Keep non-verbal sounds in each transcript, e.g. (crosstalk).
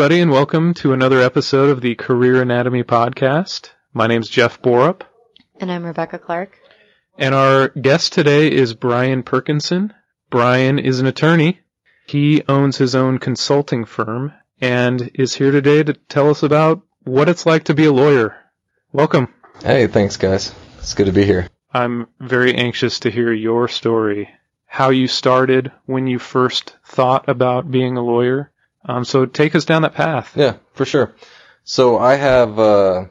Hello, everybody, and welcome to another episode of the Career Anatomy Podcast. My name's Jeff Borup, And I'm Rebecca Clark. and our guest today is Brian Perkinson. Brian is an attorney. He owns his own consulting firm and is here today to tell us about what it's like to be a lawyer. Welcome. Hey, thanks, guys. It's good to be here. I'm very anxious to hear your story, how you started, when you first thought about being a lawyer. Um, so take us down that path. Yeah, for sure. So I have, uh,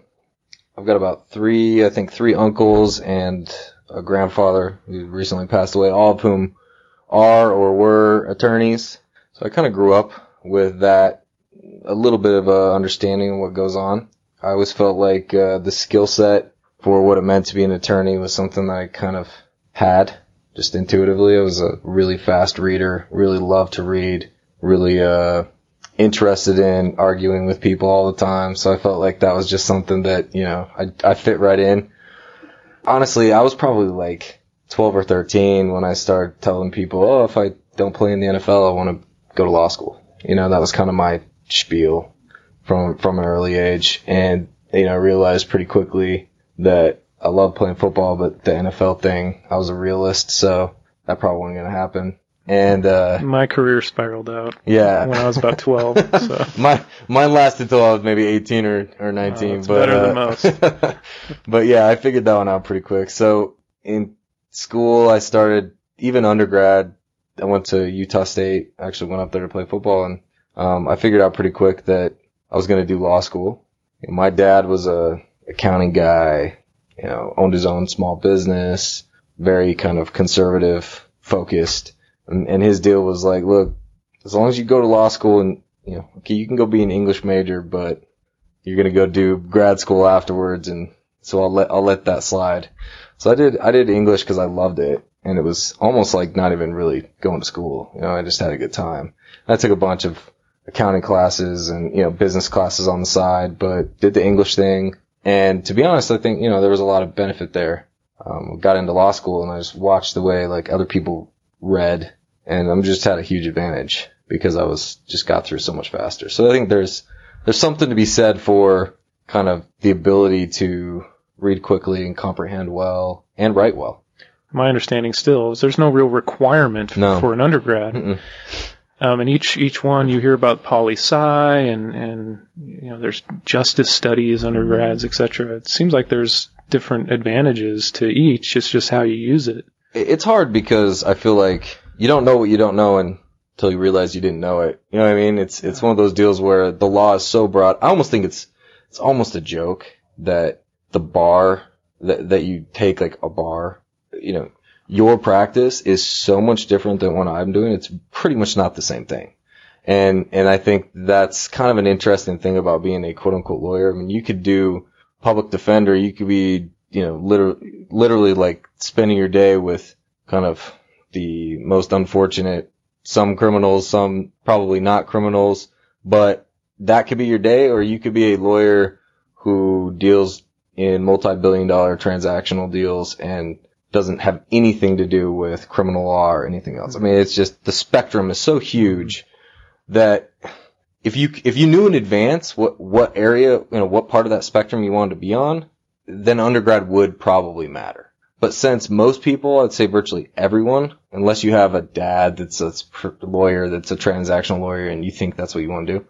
I've got about three, I think three uncles and a grandfather who recently passed away, all of whom are or were attorneys. So I kind of grew up with that, a little bit of a understanding of what goes on. I always felt like, uh, the skill set for what it meant to be an attorney was something that I kind of had just intuitively. I was a really fast reader, really loved to read, really, uh, interested in arguing with people all the time. So I felt like that was just something that, you know, I, I fit right in. Honestly, I was probably like 12 or 13 when I started telling people, oh, if I don't play in the NFL, I want to go to law school. You know, that was kind of my spiel from, from an early age. And, you know, I realized pretty quickly that I love playing football, but the NFL thing, I was a realist. So that probably wasn't going to happen. And, uh, My career spiraled out yeah. when I was about (laughs) 12. So. My mine lasted till I was maybe 18 or, or 19. Oh, but, better than uh, most. (laughs) but yeah, I figured that one out pretty quick. So in school, I started even undergrad. I went to Utah State. I actually went up there to play football, and um, I figured out pretty quick that I was going to do law school. And my dad was a accounting guy. You know, owned his own small business. Very kind of conservative, focused. And, and his deal was like, look, as long as you go to law school and, you know, okay, you can go be an English major, but you're going to go do grad school afterwards. And so I'll let, I'll let that slide. So I did, I did English cause I loved it. And it was almost like not even really going to school. You know, I just had a good time. I took a bunch of accounting classes and, you know, business classes on the side, but did the English thing. And to be honest, I think, you know, there was a lot of benefit there. Um, got into law school and I just watched the way like other people read and I'm just had a huge advantage because I was just got through so much faster. So I think there's there's something to be said for kind of the ability to read quickly and comprehend well and write well. My understanding still is there's no real requirement No. for an undergrad. Mm-mm. Um, and each each one you hear about poli sci and and you know there's justice studies undergrads etc. It seems like there's different advantages to each. It's just how you use it. It- It's hard because I feel like you don't know what you don't know until you realize you didn't know it. You know what I mean? It's it's one of those deals where the law is so broad. I almost think it's it's almost a joke that the bar that that you take like a bar, you know, your practice is so much different than what I'm doing. It's pretty much not the same thing. And and I think that's kind of an interesting thing about being a quote unquote lawyer. I mean, you could do public defender, you could be, you know, literally literally like spending your day with kind of the most unfortunate, some criminals, some probably not criminals, but that could be your day, or you could be a lawyer who deals in multi-billion dollar transactional deals and doesn't have anything to do with criminal law or anything else. I mean, it's just the spectrum is so huge that if you if you knew in advance what what area, you know, what part of that spectrum you wanted to be on, then undergrad would probably matter. But since most people, I'd say virtually everyone, unless you have a dad that's a lawyer, that's a transactional lawyer, and you think that's what you want to do,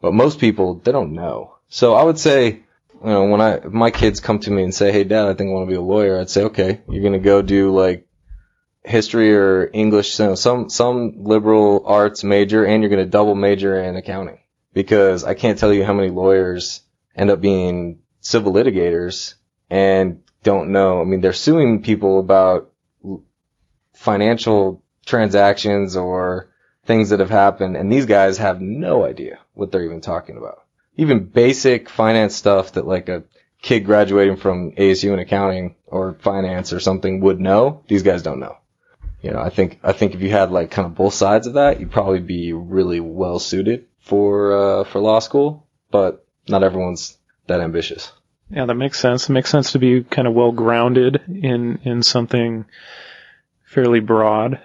but most people they don't know. So I would say, you know, when I my kids come to me and say, "Hey, Dad, I think I want to be a lawyer," I'd say, "Okay, you're gonna go do like history or English, you know, some some liberal arts major, and you're gonna double major in accounting." Because I can't tell you how many lawyers end up being civil litigators and don't know. I mean, they're suing people about financial transactions or things that have happened, and these guys have no idea what they're even talking about. Even basic finance stuff that like a kid graduating from ASU in accounting or finance or something would know, these guys don't know. You know, I think I think if you had like kind of both sides of that, you'd probably be really well suited for uh, for law school. But not everyone's that ambitious. Yeah, that makes sense. It makes sense to be kind of well grounded in in something fairly broad.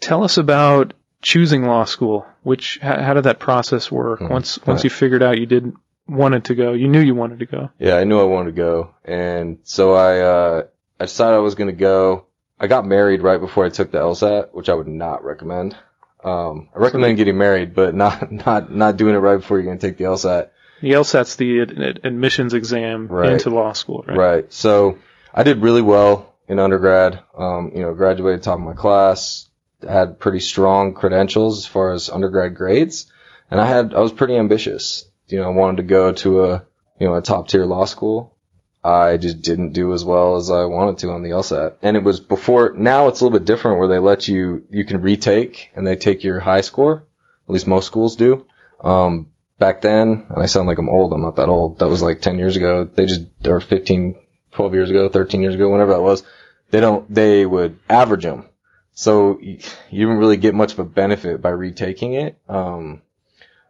Tell us about choosing law school, which how, how did that process work? Hmm. Once once you figured out you didn't wanted to go, you knew you wanted to go. Yeah, I knew I wanted to go, and so I uh, I decided I was going to go. I got married right before I took the LSAT, which I would not recommend. Um, I recommend getting married, but not (laughs) not not doing it right before you're going to take the LSAT. The LSAT's the ad- ad- admissions exam Right. into law school, right? Right. So I did really well in undergrad. Um, you know, graduated top of my class, had pretty strong credentials as far as undergrad grades, and I had I was pretty ambitious. You know, I wanted to go to a you know a top tier law school. I just didn't do as well as I wanted to on the LSAT, and it was before. Now it's a little bit different where they let you you can retake and they take your high score. At least most schools do. Um, back then, and I sound like I'm old, I'm not that old. That was like 10 years ago. They just, or 15, 12 years ago, 13 years ago, whenever that was. They don't, they would average them. So you, didn't really get much of a benefit by retaking it. Um,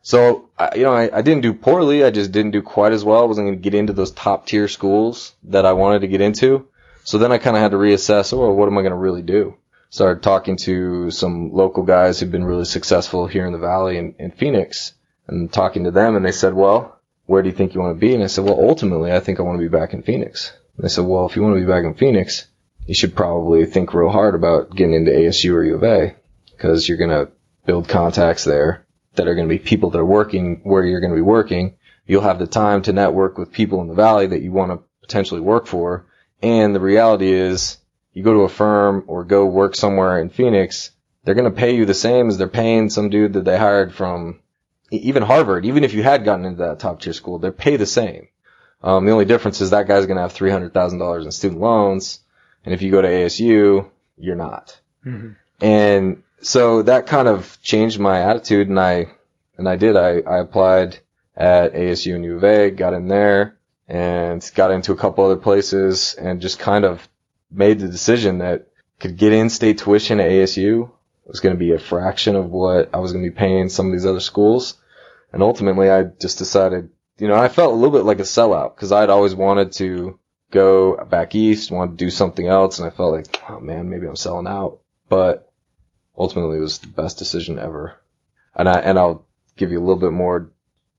so, I, you know, I, I didn't do poorly. I just didn't do quite as well. I wasn't going to get into those top tier schools that I wanted to get into. So then I kind of had to reassess, oh, what am I going to really do? Started talking to some local guys who've been really successful here in the valley in, in Phoenix and talking to them and they said, well, where do you think you want to be? And I said, well, ultimately, I think I want to be back in Phoenix. And they said, well, if you want to be back in Phoenix, you should probably think real hard about getting into ASU or U of A because you're going to build contacts there that are going to be people that are working where you're going to be working. You'll have the time to network with people in the valley that you want to potentially work for. And the reality is you go to a firm or go work somewhere in Phoenix, they're going to pay you the same as they're paying some dude that they hired from even Harvard. Even if you had gotten into that top tier school, they pay the same. Um, the only difference is that guy's going to have $300,000 in student loans. And if you go to ASU, you're not. hmm And so that kind of changed my attitude and I, and I did. I, I applied at ASU and U of A, got in there and got into a couple other places and just kind of made the decision that could get in state tuition at ASU was going to be a fraction of what I was going to be paying some of these other schools. And ultimately I just decided, you know, I felt a little bit like a sellout because I'd always wanted to go back east, wanted to do something else. And I felt like, oh man, maybe I'm selling out, but ultimately it was the best decision ever. And I, and I'll give you a little bit more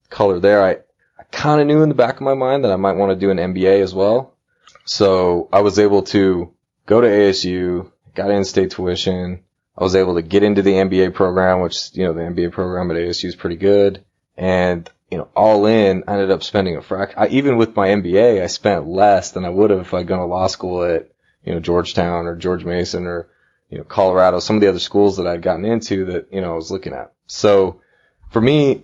color there. I, I kind of knew in the back of my mind that I might want to do an MBA as well. So I was able to go to ASU, got in-state tuition. I was able to get into the MBA program, which, you know, the MBA program at ASU is pretty good. And, you know, all in, I ended up spending a fraction. I, even with my MBA, I spent less than I would have if I'd gone to law school at, you know, Georgetown or George Mason or, you know, Colorado, some of the other schools that I'd gotten into that, you know, I was looking at. So for me,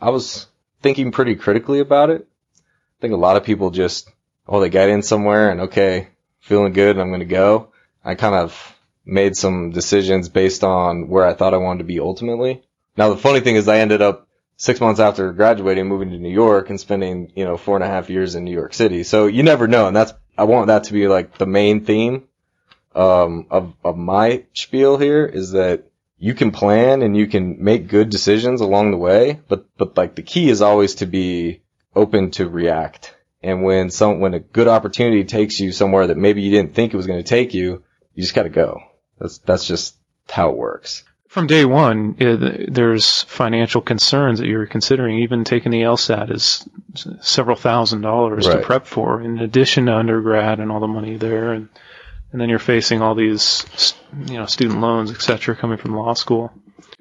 I was thinking pretty critically about it. I think a lot of people just, oh, they got in somewhere and okay, feeling good and I'm going to go. I kind of made some decisions based on where I thought I wanted to be ultimately. Now the funny thing is I ended up six months after graduating moving to New York and spending, you know, four and a half years in New York City. So you never know. And that's, I want that to be like the main theme, um, of, of my spiel here is that you can plan and you can make good decisions along the way, but, but like the key is always to be open to react. And when some, when a good opportunity takes you somewhere that maybe you didn't think it was going to take you, you just got to go. That's, that's just how it works. From day one, it, there's financial concerns that you're considering. Even taking the LSAT is several thousand dollars to prep for, in addition to undergrad and all the money there, and and then you're facing all these, you know, student loans, etc., coming from law school.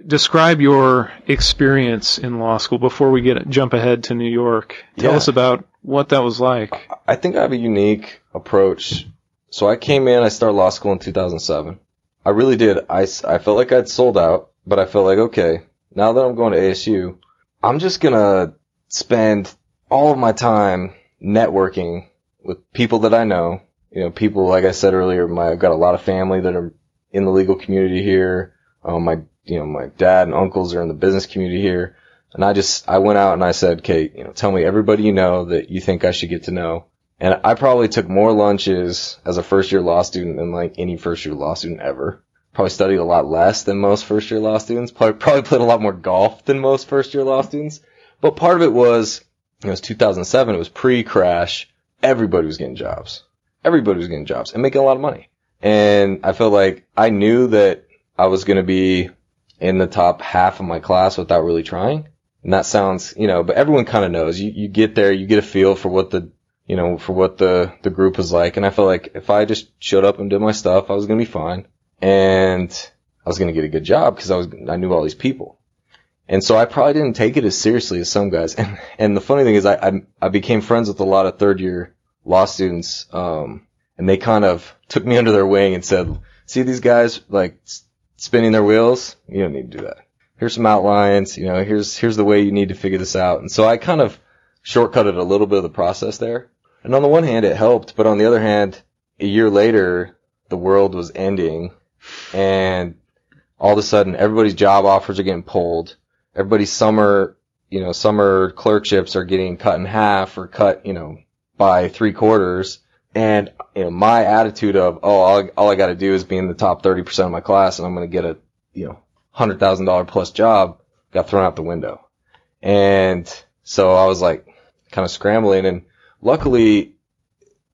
Describe your experience in law school before we get jump ahead to New York. Tell Yeah. us about what that was like. I think I have a unique approach. So I came in, I started law school in 2007. I really did. I, I felt like I'd sold out, but I felt like, okay, now that I'm going to ASU, I'm just gonna spend all of my time networking with people that I know. You know, people, like I said earlier, my, I've got a lot of family that are in the legal community here. Um, my, you know, my dad and uncles are in the business community here. And I just, I went out and I said, Kate, you know, tell me everybody you know that you think I should get to know. And I probably took more lunches as a first year law student than like any first year law student ever. Probably studied a lot less than most first year law students. Probably, probably played a lot more golf than most first year law students. But part of it was, it was 2007. It was pre-crash. Everybody was getting jobs. Everybody was getting jobs and making a lot of money. And I felt like I knew that I was going to be in the top half of my class without really trying. And that sounds, you know, but everyone kind of knows. You you get there, you get a feel for what the you know, for what the the group was like. And I felt like if I just showed up and did my stuff, I was gonna be fine, and I was gonna get a good job because I was I knew all these people. And so I probably didn't take it as seriously as some guys. (laughs) And and the funny thing is, I I, I became friends with a lot of third year law students, um, and they kind of took me (laughs) under their wing and said, "See these guys like spinning their wheels? You don't need to do that. Here's some outlines. You know, here's here's the way you need to figure this out." And so I kind of shortcutted a little bit of the process there. And on the one hand, it helped, but on the other hand, a year later, the world was ending, and all of a sudden, everybody's job offers are getting pulled. Everybody's summer, you know, summer clerkships are getting cut in half or cut, you know, by three quarters. And you know, my attitude of, oh, all, all I got to do is be in the top 30% of my class and I'm going to get a, you know, $100,000 plus job got thrown out the window. And so I was like kind of scrambling and luckily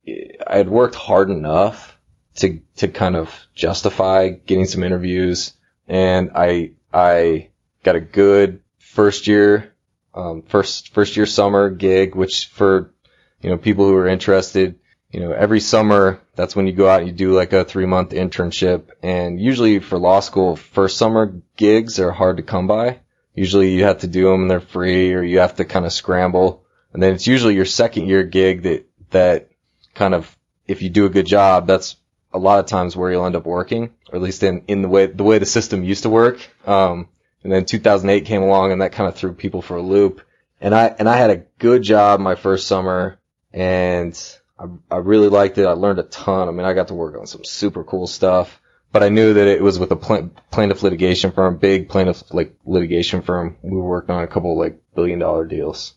I had worked hard enough to, to kind of justify getting some interviews and I, I got a good first year, um, first, first year summer gig, which for, you know, people who are interested, you know, every summer, that's when you go out and you do like a three month internship. And usually for law school, first summer gigs are hard to come by. Usually you have to do them and they're free or you have to kind of scramble. And then it's usually your second year gig that, that kind of, if you do a good job, that's a lot of times where you'll end up working, or at least in, in the way, the way the system used to work. Um, and then 2008 came along and that kind of threw people for a loop. And I, and I had a good job my first summer and I, I really liked it. I learned a ton. I mean, I got to work on some super cool stuff, but I knew that it was with a pl- plaintiff litigation firm, big plaintiff like litigation firm. We were working on a couple like billion dollar deals.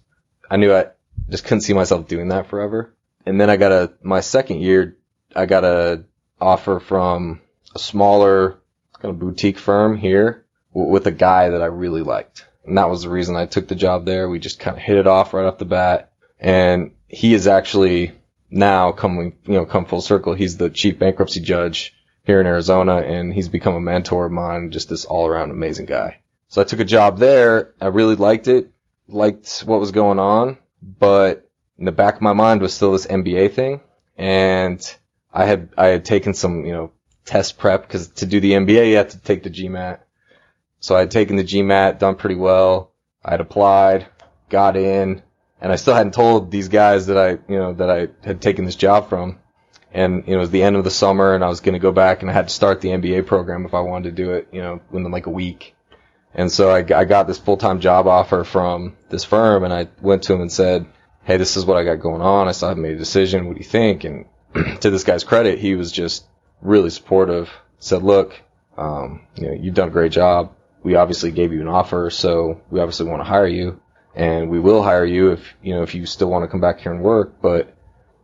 I knew I just couldn't see myself doing that forever. And then I got a, my second year, I got a offer from a smaller kind of boutique firm here w- with a guy that I really liked. And that was the reason I took the job there. We just kind of hit it off right off the bat. And he is actually now coming, you know, come full circle. He's the chief bankruptcy judge here in Arizona and he's become a mentor of mine, just this all around amazing guy. So I took a job there. I really liked it, liked what was going on, but in the back of my mind was still this MBA thing. And I had, I had taken some, you know, test prep because to do the MBA, you have to take the GMAT. So I had taken the GMAT, done pretty well. I had applied, got in, and I still hadn't told these guys that I, you know, that I had taken this job from. And, you know, it was the end of the summer and I was going to go back and I had to start the MBA program if I wanted to do it, you know, within like a week. And so I, I got this full-time job offer from this firm and I went to him and said, Hey, this is what I got going on. I still haven't made a decision. What do you think? And (clears throat) to this guy's credit, he was just really supportive. Said, look, um, you know, you've done a great job. We obviously gave you an offer, so we obviously want to hire you and we will hire you if, you know, if you still want to come back here and work, but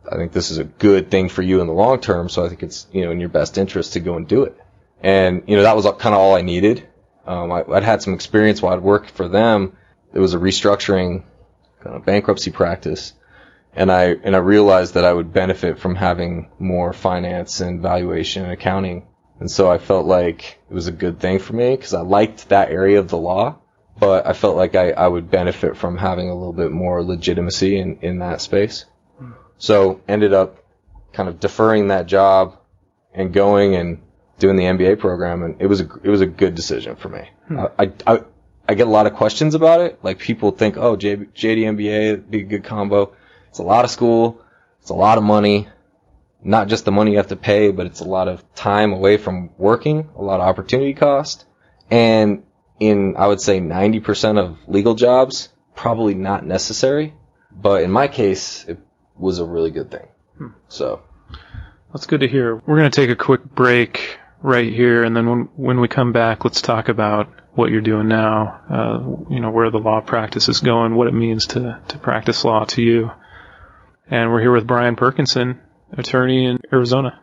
I think this is a good thing for you in the long term. So I think it's, you know, in your best interest to go and do it. And, you know, that was kind of all I needed. Um, I, would had some experience while I'd worked for them. It was a restructuring kind of bankruptcy practice. And I, and I realized that I would benefit from having more finance and valuation and accounting. And so I felt like it was a good thing for me because I liked that area of the law but I felt like I, I would benefit from having a little bit more legitimacy in, in that space. So ended up kind of deferring that job and going and doing the MBA program, and it was a it was a good decision for me. Hmm. I, I I get a lot of questions about it. Like people think, oh, J, JD MBA be a good combo. It's a lot of school, it's a lot of money, not just the money you have to pay, but it's a lot of time away from working, a lot of opportunity cost, and in, I would say 90% of legal jobs, probably not necessary. But in my case, it was a really good thing. Hmm. So. That's good to hear. We're going to take a quick break right here, and then when when we come back, let's talk about what you're doing now. Uh, you know where the law practice is going, what it means to to practice law to you. And we're here with Brian Perkinson, attorney in Arizona.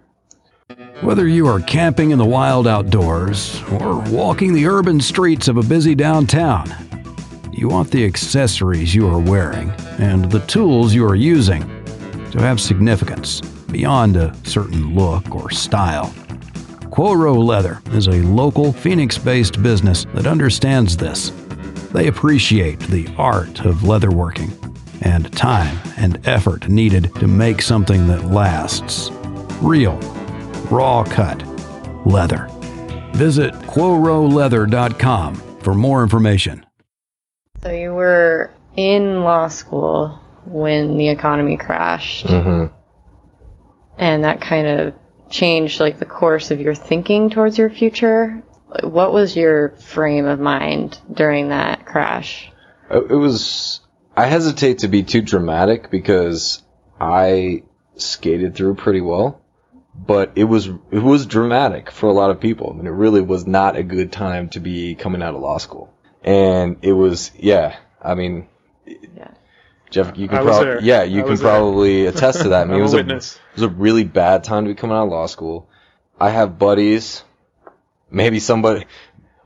Whether you are camping in the wild outdoors or walking the urban streets of a busy downtown, you want the accessories you are wearing and the tools you are using to have significance beyond a certain look or style. Quoro Leather is a local Phoenix based business that understands this. They appreciate the art of leatherworking and time and effort needed to make something that lasts. Real, raw cut leather. Visit QuoroLeather.com for more information. So you were in law school when the economy crashed, hmm and that kind of changed like the course of your thinking towards your future. What was your frame of mind during that crash? Uh, it was. I hesitate to be too dramatic because I skated through pretty well, but it was it was dramatic for a lot of people. I mean, it really was not a good time to be coming out of law school, and it was yeah. I mean, Yeah. Jeff, you can probably yeah, you I can was there. probably attest to that. I mean, (laughs) it was a a, it was a really bad time to be coming out of law school. I have buddies, maybe somebody,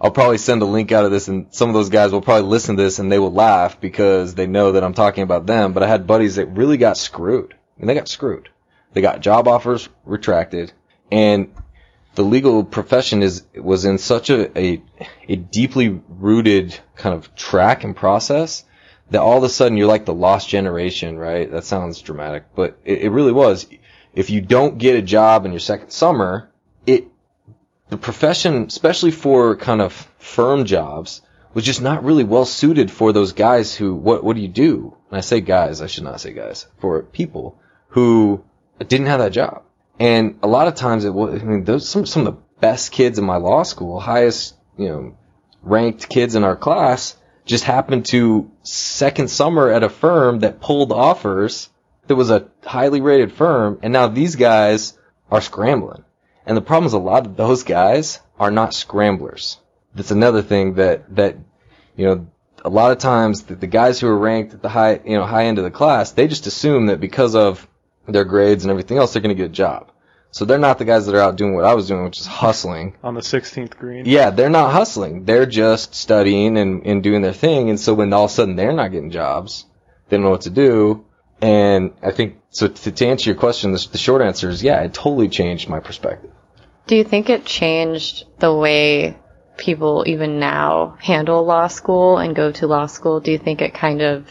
I'll probably send a link out of this and some of those guys will probably listen to this and they will laugh because they know that I'm talking about them. But I had buddies that really got screwed. I mean, they got screwed. They got job offers retracted and the legal profession is, was in such a, a, a deeply rooted kind of track and process that all of a sudden you're like the lost generation, right? That sounds dramatic, but it, it really was. If you don't get a job in your second summer, it, the profession, especially for kind of firm jobs, was just not really well suited for those guys who, what, what do you do? And I say guys, I should not say guys, for people who didn't have that job. And a lot of times it was, I mean, those, some, some of the best kids in my law school, highest, you know, ranked kids in our class, just happened to second summer at a firm that pulled offers that was a highly rated firm. And now these guys are scrambling. And the problem is a lot of those guys are not scramblers. That's another thing that, that, you know, a lot of times the, the guys who are ranked at the high, you know, high end of the class, they just assume that because of their grades and everything else, they're going to get a job. So they're not the guys that are out doing what I was doing, which is hustling. on the 16th green. Yeah, they're not hustling. They're just studying and, and doing their thing. And so when all of a sudden they're not getting jobs, they don't know what to do. And I think, so to, to answer your question, the, the short answer is yeah, it totally changed my perspective. Do you think it changed the way people even now handle law school and go to law school? Do you think it kind of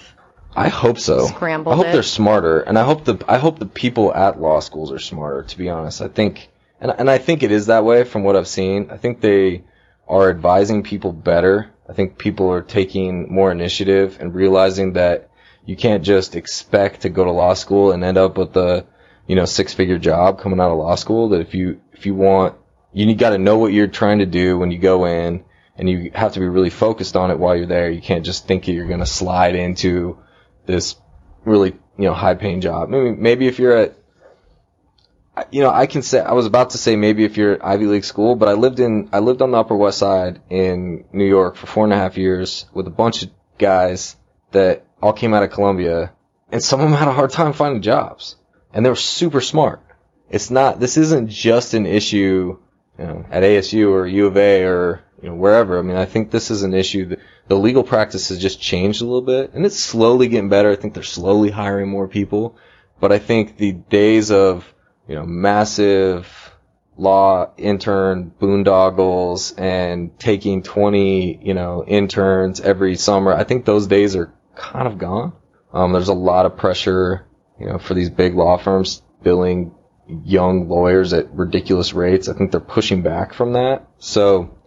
I hope so. Scrambled I hope it. they're smarter, and I hope the I hope the people at law schools are smarter. To be honest, I think, and and I think it is that way from what I've seen. I think they are advising people better. I think people are taking more initiative and realizing that you can't just expect to go to law school and end up with a you know six figure job coming out of law school. That if you if you want, you got to know what you're trying to do when you go in, and you have to be really focused on it while you're there. You can't just think that you're going to slide into this really you know high paying job. Maybe maybe if you're at you know I can say I was about to say maybe if you're at Ivy League school, but I lived in I lived on the Upper West Side in New York for four and a half years with a bunch of guys that all came out of Columbia, and some of them had a hard time finding jobs, and they were super smart. It's not this isn't just an issue you know, at ASU or U of A or you know wherever. I mean, I think this is an issue the legal practice has just changed a little bit, and it's slowly getting better. I think they're slowly hiring more people, but I think the days of you know massive law intern boondoggles and taking 20 you know interns every summer i think those days are kind of gone um, there's a lot of pressure you know for these big law firms billing young lawyers at ridiculous rates i think they're pushing back from that so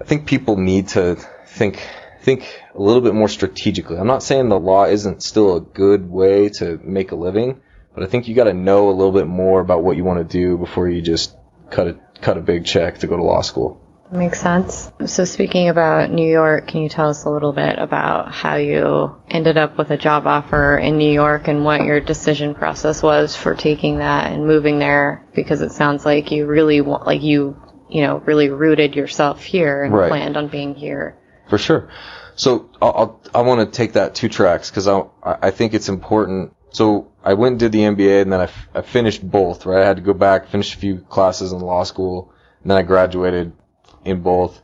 i think people need to think think a little bit more strategically i'm not saying the law isn't still a good way to make a living but I think you got to know a little bit more about what you want to do before you just cut a cut a big check to go to law school. Makes sense. So speaking about New York, can you tell us a little bit about how you ended up with a job offer in New York and what your decision process was for taking that and moving there? Because it sounds like you really want, like you, you know, really rooted yourself here and Right. planned on being here. For sure. So I'll, I'll I want to take that two tracks because I I think it's important. So I went and did the MBA and then I, f- I finished both. Right, I had to go back finish a few classes in law school, and then I graduated in both.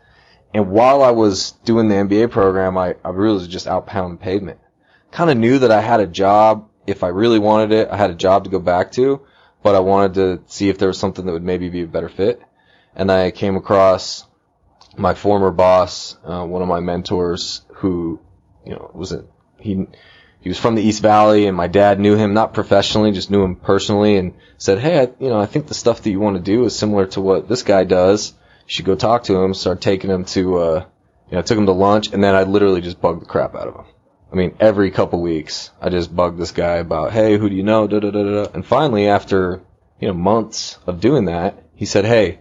And while I was doing the MBA program, I, I really was just out pounding pavement. Kind of knew that I had a job if I really wanted it. I had a job to go back to, but I wanted to see if there was something that would maybe be a better fit. And I came across my former boss, uh, one of my mentors, who, you know, was a, he, he was from the East Valley, and my dad knew him not professionally, just knew him personally, and said, "Hey, I, you know, I think the stuff that you want to do is similar to what this guy does. You should go talk to him." Start taking him to, uh, you know, took him to lunch, and then I literally just bugged the crap out of him. I mean, every couple weeks, I just bugged this guy about, "Hey, who do you know?" Da da da da. And finally, after you know months of doing that, he said, "Hey,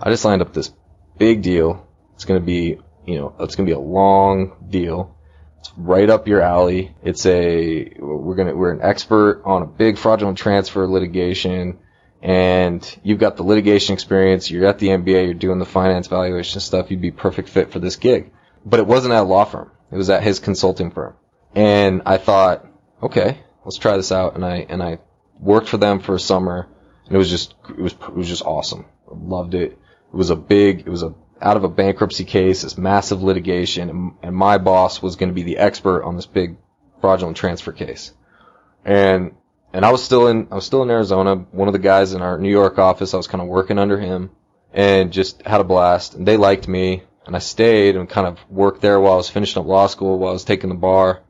I just lined up this big deal. It's gonna be, you know, it's gonna be a long deal." It's right up your alley. It's a we're gonna we're an expert on a big fraudulent transfer litigation, and you've got the litigation experience. You're at the MBA. You're doing the finance valuation stuff. You'd be perfect fit for this gig. But it wasn't at a law firm. It was at his consulting firm. And I thought, okay, let's try this out. And I and I worked for them for a summer, and it was just it was it was just awesome. Loved it. It was a big. It was a out of a bankruptcy case, this massive litigation, and, and my boss was going to be the expert on this big fraudulent transfer case. And and I was still in I was still in Arizona. One of the guys in our New York office, I was kind of working under him, and just had a blast. And they liked me, and I stayed and kind of worked there while I was finishing up law school, while I was taking the bar.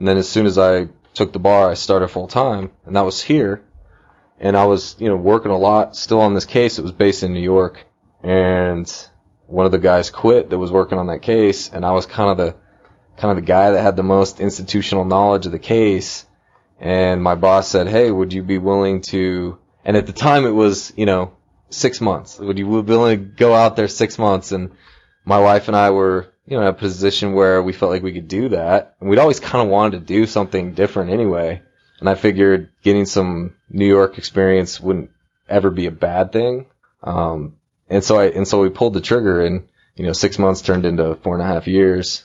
And then as soon as I took the bar, I started full time, and that was here. And I was you know working a lot still on this case. It was based in New York, and one of the guys quit that was working on that case, and I was kind of the kind of the guy that had the most institutional knowledge of the case. And my boss said, "Hey, would you be willing to?" And at the time, it was you know six months. Would you be willing to go out there six months? And my wife and I were you know in a position where we felt like we could do that, and we'd always kind of wanted to do something different anyway. And I figured getting some New York experience wouldn't ever be a bad thing. Um, and so I, and so we pulled the trigger and, you know, six months turned into four and a half years.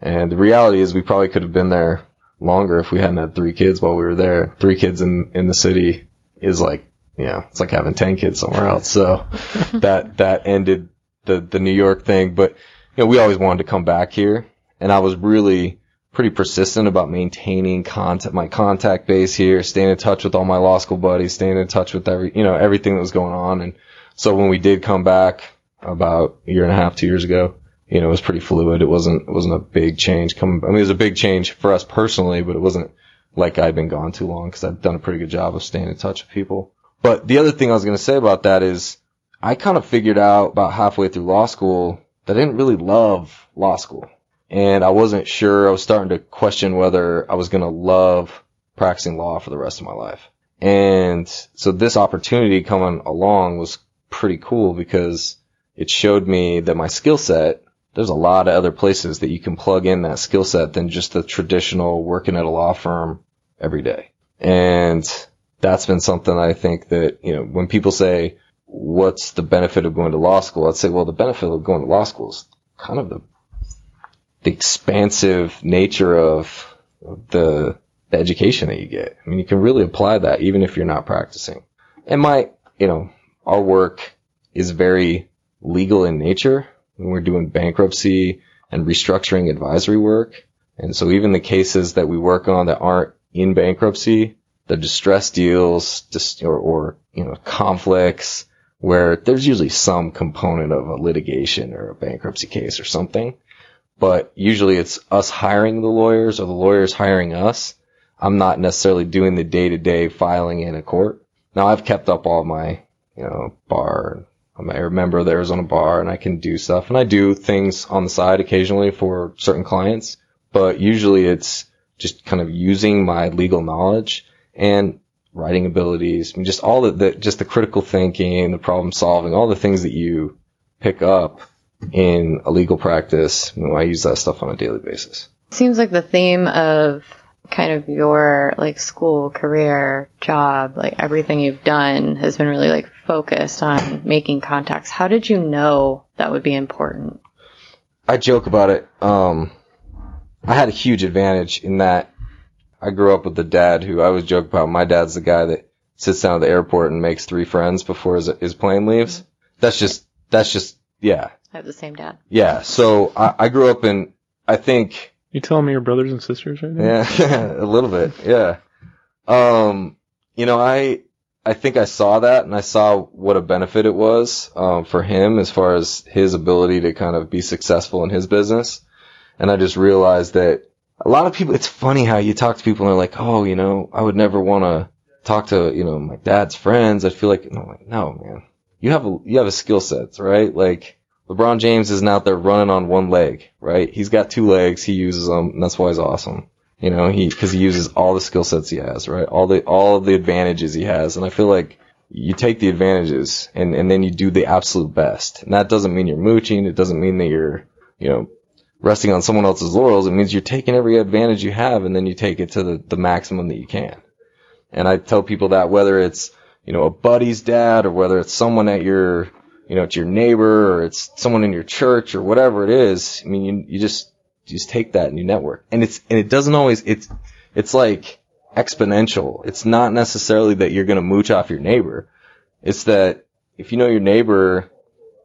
And the reality is we probably could have been there longer if we hadn't had three kids while we were there. Three kids in, in the city is like, you know, it's like having 10 kids somewhere else. So (laughs) that, that ended the, the New York thing. But, you know, we always wanted to come back here and I was really pretty persistent about maintaining contact, my contact base here, staying in touch with all my law school buddies, staying in touch with every, you know, everything that was going on. And, so when we did come back about a year and a half, two years ago, you know, it was pretty fluid. It wasn't, it wasn't a big change coming. I mean, it was a big change for us personally, but it wasn't like I'd been gone too long because I've done a pretty good job of staying in touch with people. But the other thing I was going to say about that is I kind of figured out about halfway through law school that I didn't really love law school. And I wasn't sure. I was starting to question whether I was going to love practicing law for the rest of my life. And so this opportunity coming along was pretty cool because it showed me that my skill set, there's a lot of other places that you can plug in that skill set than just the traditional working at a law firm every day. And that's been something I think that, you know, when people say, what's the benefit of going to law school? I'd say, well, the benefit of going to law school is kind of the, the expansive nature of the, the education that you get. I mean, you can really apply that even if you're not practicing. And my, you know, our work is very legal in nature. when We're doing bankruptcy and restructuring advisory work. And so even the cases that we work on that aren't in bankruptcy, the distress deals, just, or, or, you know, conflicts where there's usually some component of a litigation or a bankruptcy case or something. But usually it's us hiring the lawyers or the lawyers hiring us. I'm not necessarily doing the day to day filing in a court. Now I've kept up all my you know, bar. I'm a member of the Arizona bar and I can do stuff and I do things on the side occasionally for certain clients, but usually it's just kind of using my legal knowledge and writing abilities, I mean, just all the, the, just the critical thinking, the problem solving, all the things that you pick up in a legal practice. I use that stuff on a daily basis. Seems like the theme of kind of your like school, career, job, like everything you've done has been really like focused on making contacts. How did you know that would be important? I joke about it. Um, I had a huge advantage in that I grew up with a dad who I always joke about. My dad's the guy that sits down at the airport and makes three friends before his, his plane leaves. Mm-hmm. That's just, that's just, yeah. I have the same dad. Yeah. So I, I grew up in, I think, you telling me your brothers and sisters right now? Yeah, (laughs) a little bit. Yeah. Um, you know, I I think I saw that and I saw what a benefit it was um, for him as far as his ability to kind of be successful in his business. And I just realized that a lot of people, it's funny how you talk to people and they're like, oh, you know, I would never want to talk to, you know, my dad's friends. I feel like, no, like, no, man, you have a, you have a skill set, right? Like LeBron James isn't out there running on one leg, right? He's got two legs. He uses them and that's why he's awesome. You know, he, cause he uses all the skill sets he has, right? All the, all of the advantages he has. And I feel like you take the advantages and, and then you do the absolute best. And that doesn't mean you're mooching. It doesn't mean that you're, you know, resting on someone else's laurels. It means you're taking every advantage you have and then you take it to the, the maximum that you can. And I tell people that whether it's, you know, a buddy's dad or whether it's someone at your, you know, it's your neighbor or it's someone in your church or whatever it is. I mean, you, you just, you just take that and you network. And it's, and it doesn't always, it's, it's like exponential. It's not necessarily that you're going to mooch off your neighbor. It's that if you know your neighbor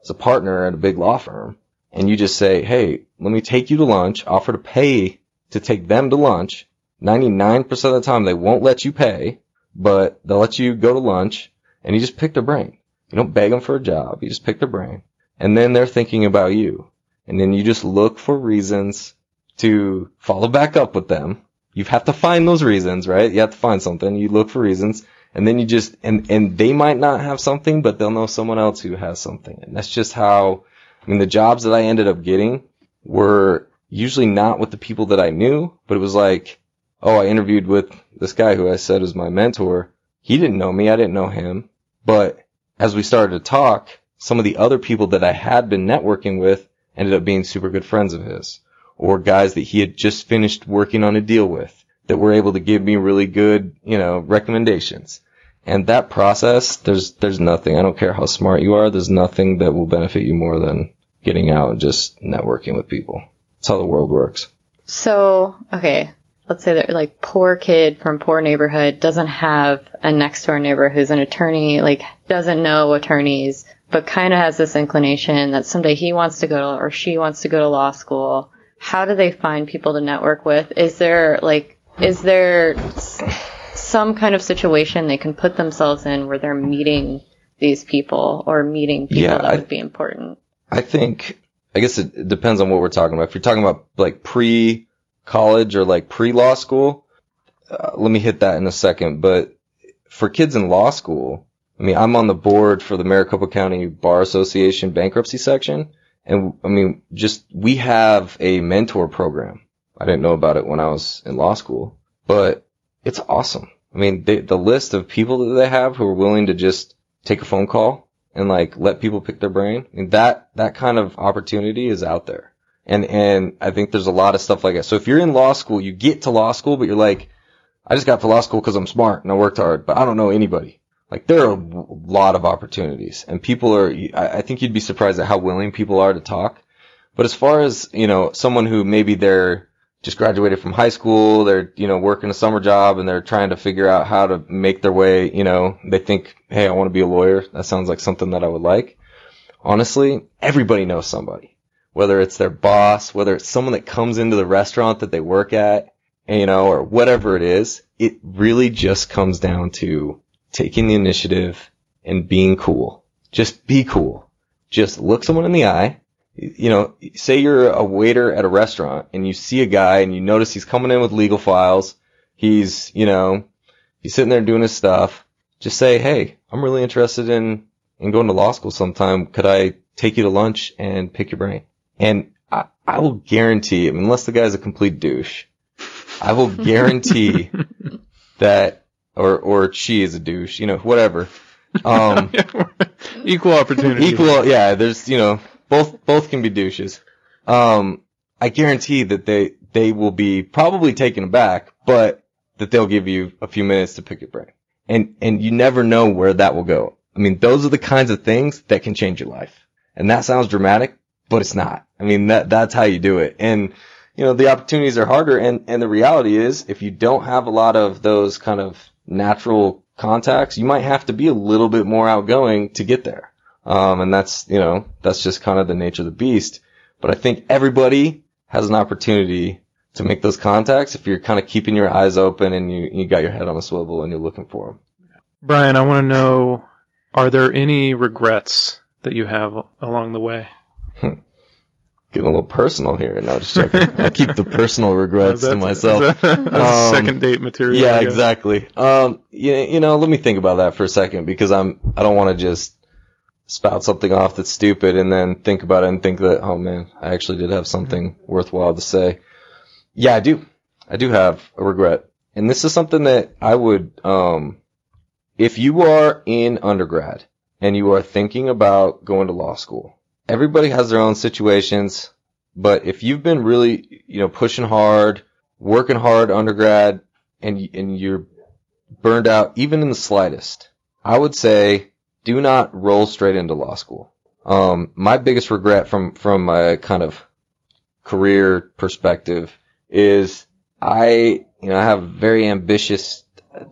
is a partner at a big law firm and you just say, Hey, let me take you to lunch, offer to pay to take them to lunch. 99% of the time they won't let you pay, but they'll let you go to lunch and you just pick their brain. You don't beg them for a job. You just pick their brain and then they're thinking about you. And then you just look for reasons to follow back up with them. You have to find those reasons, right? You have to find something. You look for reasons and then you just, and, and they might not have something, but they'll know someone else who has something. And that's just how, I mean, the jobs that I ended up getting were usually not with the people that I knew, but it was like, oh, I interviewed with this guy who I said was my mentor. He didn't know me. I didn't know him. But as we started to talk, some of the other people that I had been networking with ended up being super good friends of his or guys that he had just finished working on a deal with that were able to give me really good, you know, recommendations. And that process, there's, there's nothing. I don't care how smart you are. There's nothing that will benefit you more than getting out and just networking with people. That's how the world works. So, okay, let's say that like poor kid from poor neighborhood doesn't have a next door neighbor who's an attorney, like doesn't know attorneys, but kind of has this inclination that someday he wants to go to, or she wants to go to law school. How do they find people to network with? Is there like, is there some kind of situation they can put themselves in where they're meeting these people or meeting people Yeah, that I- would be important? I think, I guess it, it depends on what we're talking about. If you're talking about like pre college or like pre law school, uh, let me hit that in a second. But for kids in law school, I mean, I'm on the board for the Maricopa County Bar Association bankruptcy section. And I mean, just, we have a mentor program. I didn't know about it when I was in law school, but it's awesome. I mean, they, the list of people that they have who are willing to just take a phone call and like let people pick their brain. I mean, that, that kind of opportunity is out there. And, and I think there's a lot of stuff like that. So if you're in law school, you get to law school, but you're like, I just got to law school because I'm smart and I worked hard, but I don't know anybody. Like there are a lot of opportunities and people are, I think you'd be surprised at how willing people are to talk. But as far as, you know, someone who maybe they're just graduated from high school, they're, you know, working a summer job and they're trying to figure out how to make their way, you know, they think, hey, I want to be a lawyer. That sounds like something that I would like. Honestly, everybody knows somebody. Whether it's their boss, whether it's someone that comes into the restaurant that they work at, you know, or whatever it is, it really just comes down to taking the initiative and being cool. Just be cool. Just look someone in the eye. You know, say you're a waiter at a restaurant and you see a guy and you notice he's coming in with legal files. He's, you know, he's sitting there doing his stuff. Just say, Hey, I'm really interested in, in going to law school sometime. Could I take you to lunch and pick your brain? And I, I will guarantee, unless the guy's a complete douche, I will guarantee (laughs) that, or, or she is a douche, you know, whatever. Um, (laughs) Equal opportunity. equal, yeah, there's, you know, both, both can be douches. Um, I guarantee that they, they will be probably taken aback, but that they'll give you a few minutes to pick your brain. And, and you never know where that will go. I mean, those are the kinds of things that can change your life. And that sounds dramatic, but it's not. I mean, that, that's how you do it. And, you know, the opportunities are harder. And, and the reality is if you don't have a lot of those kind of natural contacts, you might have to be a little bit more outgoing to get there. Um, and that's, you know, that's just kind of the nature of the beast. But I think everybody has an opportunity to make those contacts if you're kind of keeping your eyes open and you, you got your head on a swivel and you're looking for them. Brian, I want to know: Are there any regrets that you have along the way? (laughs) Getting a little personal here. No, just joking. I (laughs) keep the personal regrets to myself. (laughs) That's Um, second date material. Yeah, exactly. Um, you, you know, let me think about that for a second because I'm, I don't want to just spout something off that's stupid and then think about it and think that, oh man, I actually did have something worthwhile to say. Yeah, I do. I do have a regret. And this is something that I would, um, if you are in undergrad and you are thinking about going to law school, everybody has their own situations, but if you've been really, you know, pushing hard, working hard undergrad, and and you're burned out even in the slightest, I would say do not roll straight into law school. Um, my biggest regret from from my kind of career perspective is I you know I have very ambitious.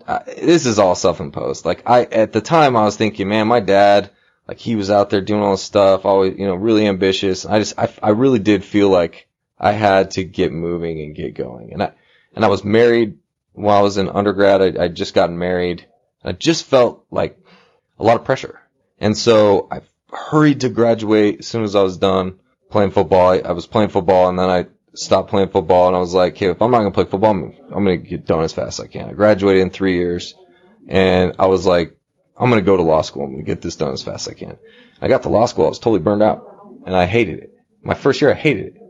I, this is all self-imposed. Like I at the time I was thinking, man, my dad like he was out there doing all this stuff, always you know really ambitious. I just I I really did feel like I had to get moving and get going, and I and I was married while I was in undergrad. I I just gotten married. I just felt like a lot of pressure, and so I hurried to graduate as soon as I was done playing football. I, I was playing football, and then I stopped playing football, and I was like, hey, if I'm not gonna play football, I'm, I'm gonna get done as fast as I can. I graduated in three years, and I was like, I'm gonna go to law school. I'm gonna get this done as fast as I can. I got to law school. I was totally burned out, and I hated it. My first year, I hated it,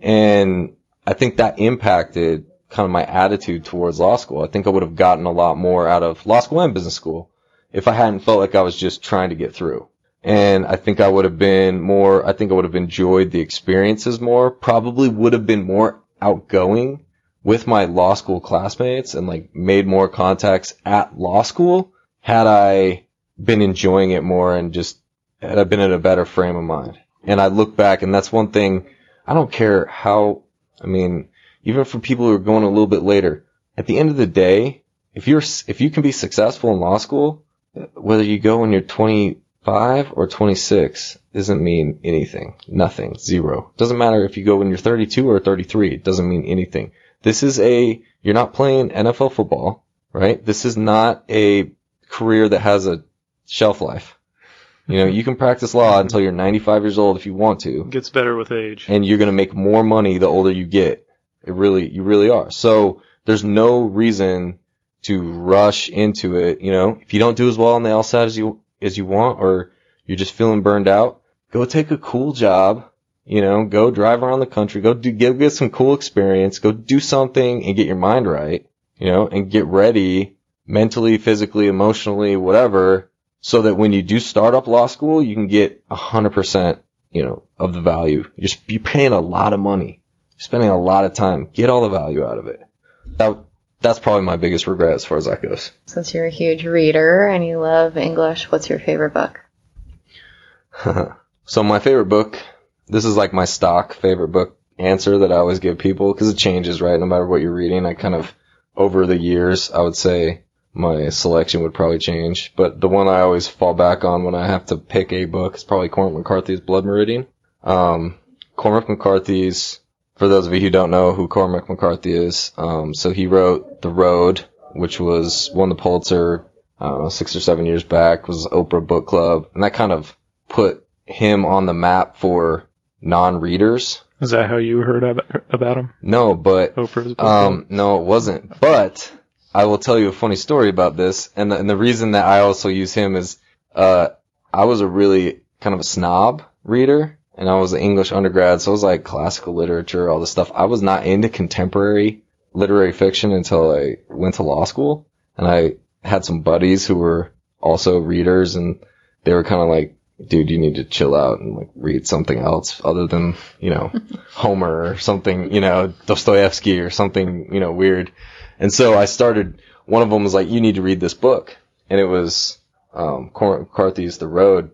and I think that impacted kind of my attitude towards law school. I think I would have gotten a lot more out of law school and business school if I hadn't felt like I was just trying to get through. And I think I would have been more, I think I would have enjoyed the experiences more, probably would have been more outgoing with my law school classmates and like made more contacts at law school had I been enjoying it more and just had I been in a better frame of mind. And I look back and that's one thing, I don't care how, I mean, even for people who are going a little bit later, at the end of the day, if you're, if you can be successful in law school, whether you go when you're 25 or 26 doesn't mean anything. Nothing. Zero. Doesn't matter if you go when you're 32 or 33. It doesn't mean anything. This is a, you're not playing NFL football, right? This is not a career that has a shelf life. You know, you can practice law mm-hmm. until you're 95 years old if you want to Gets better with age. and you're going to make more money the older you get. It really, you really are. So there's no reason to rush into it. You know, if you don't do as well on the LSAT as you, as you want, or you're just feeling burned out, go take a cool job. You know, go drive around the country, go do, go get some cool experience, go do something and get your mind right, you know, and get ready mentally, physically, emotionally, whatever, so that when you do start up law school, you can get a hundred percent, you know, of the value. You're paying a lot of money, you're spending a lot of time. Get all the value out of it. That that's probably my biggest regret as far as that goes. Since you're a huge reader and you love English, what's your favorite book? (laughs) so my favorite book, this is like my stock favorite book answer that I always give people because it changes, right? No matter what you're reading, I kind of over the years, I would say my selection would probably change. But the one I always fall back on when I have to pick a book is probably Cormac McCarthy's Blood Meridian. Um, Cormac McCarthy's, for those of you who don't know who Cormac McCarthy is, um, so he wrote The Road, which was won the Pulitzer, I don't know, six or seven years back, was Oprah Book Club, and that kind of put him on the map for non-readers. Is that how you heard about him? No, but Oprah's book? um, no, it wasn't. But I will tell you a funny story about this, and the, and the reason that I also use him is, uh, I was a really kind of a snob reader, and I was an English undergrad, so I was like classical literature, all this stuff. I was not into contemporary literary fiction until I went to law school, and I had some buddies who were also readers, and they were kind of like, dude, you need to chill out and like read something else other than, you know, (laughs) Homer or something, you know, Dostoevsky or something, you know, weird. And so I started, one of them was like, you need to read this book. And it was, um, McCarthy's The Road.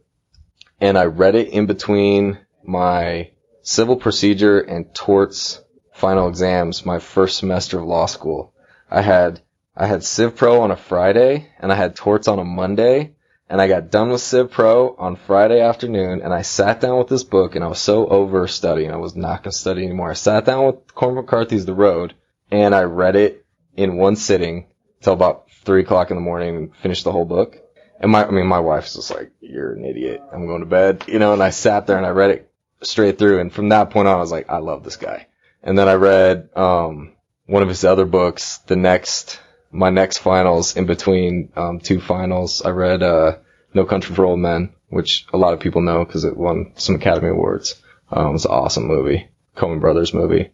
And I read it in between my civil procedure and torts final exams, my first semester of law school. I had, I had Civ Pro on a Friday and I had torts on a Monday and I got done with Civ Pro on Friday afternoon, and I sat down with this book, and I was so over studying, I was not going to study anymore. I sat down with Cormac McCarthy's The Road, and I read it in one sitting, till about three o'clock in the morning and finished the whole book. And my, I mean, my wife's just like, you're an idiot. I'm going to bed, you know, and I sat there and I read it straight through. And from that point on, I was like, I love this guy. And then I read, um, one of his other books, the next, my next finals in between, um, two finals. I read, uh, No Country for Old Men, which a lot of people know because it won some Academy Awards. Um, it's an awesome movie. Coen Brothers movie.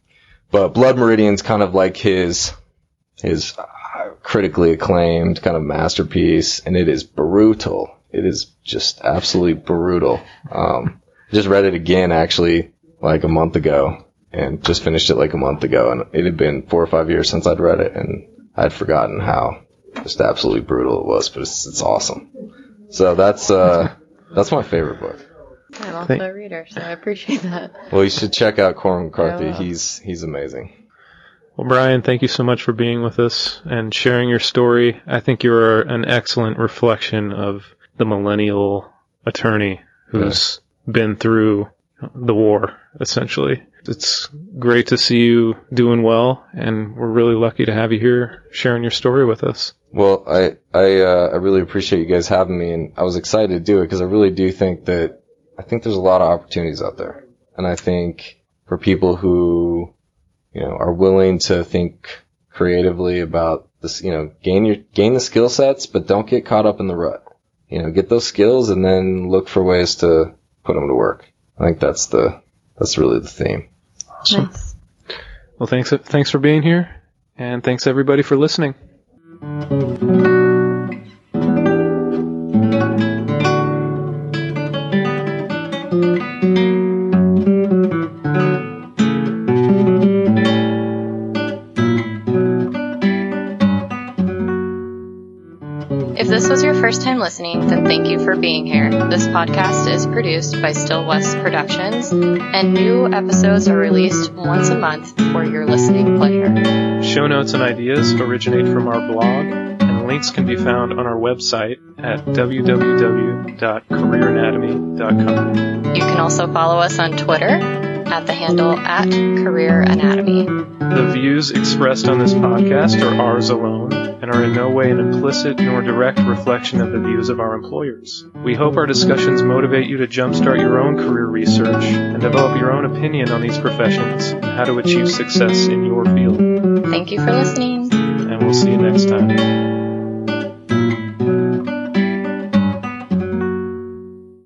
But Blood Meridian's kind of like his, his uh, critically acclaimed kind of masterpiece, and it is brutal. It is just absolutely brutal. Um, just read it again actually like a month ago, and just finished it like a month ago, and it had been four or five years since I'd read it, and I'd forgotten how just absolutely brutal it was, but it's, it's awesome. So that's uh, (laughs) that's my favorite book. I'm also a reader, so I appreciate that. Well, you should check out Cormac McCarthy. He's he's amazing. Well, Brian, thank you so much for being with us and sharing your story. I think you're an excellent reflection of the millennial attorney who's been through the war, essentially. It's great to see you doing well, and we're really lucky to have you here sharing your story with us. Well, I I uh, I really appreciate you guys having me, and I was excited to do it because I really do think that I think there's a lot of opportunities out there, and I think for people who you know are willing to think creatively about this, you know, gain your gain the skill sets, but don't get caught up in the rut. You know, get those skills and then look for ways to put them to work. I think that's the that's really the theme. Nice. Well, thanks, thanks for being here, and thanks everybody for listening. Listening, then thank you for being here. This podcast is produced by Still West Productions, and new episodes are released once a month for your listening pleasure. Show notes and ideas originate from our blog, and links can be found on our website at www.careeranatomy.com. You can also follow us on Twitter at the handle at Career Anatomy. The views expressed on this podcast are ours alone and are in no way an implicit nor direct reflection of the views of our employers. We hope our discussions motivate you to jumpstart your own career research and develop your own opinion on these professions and how to achieve success in your field. Thank you for listening. And we'll see you next time.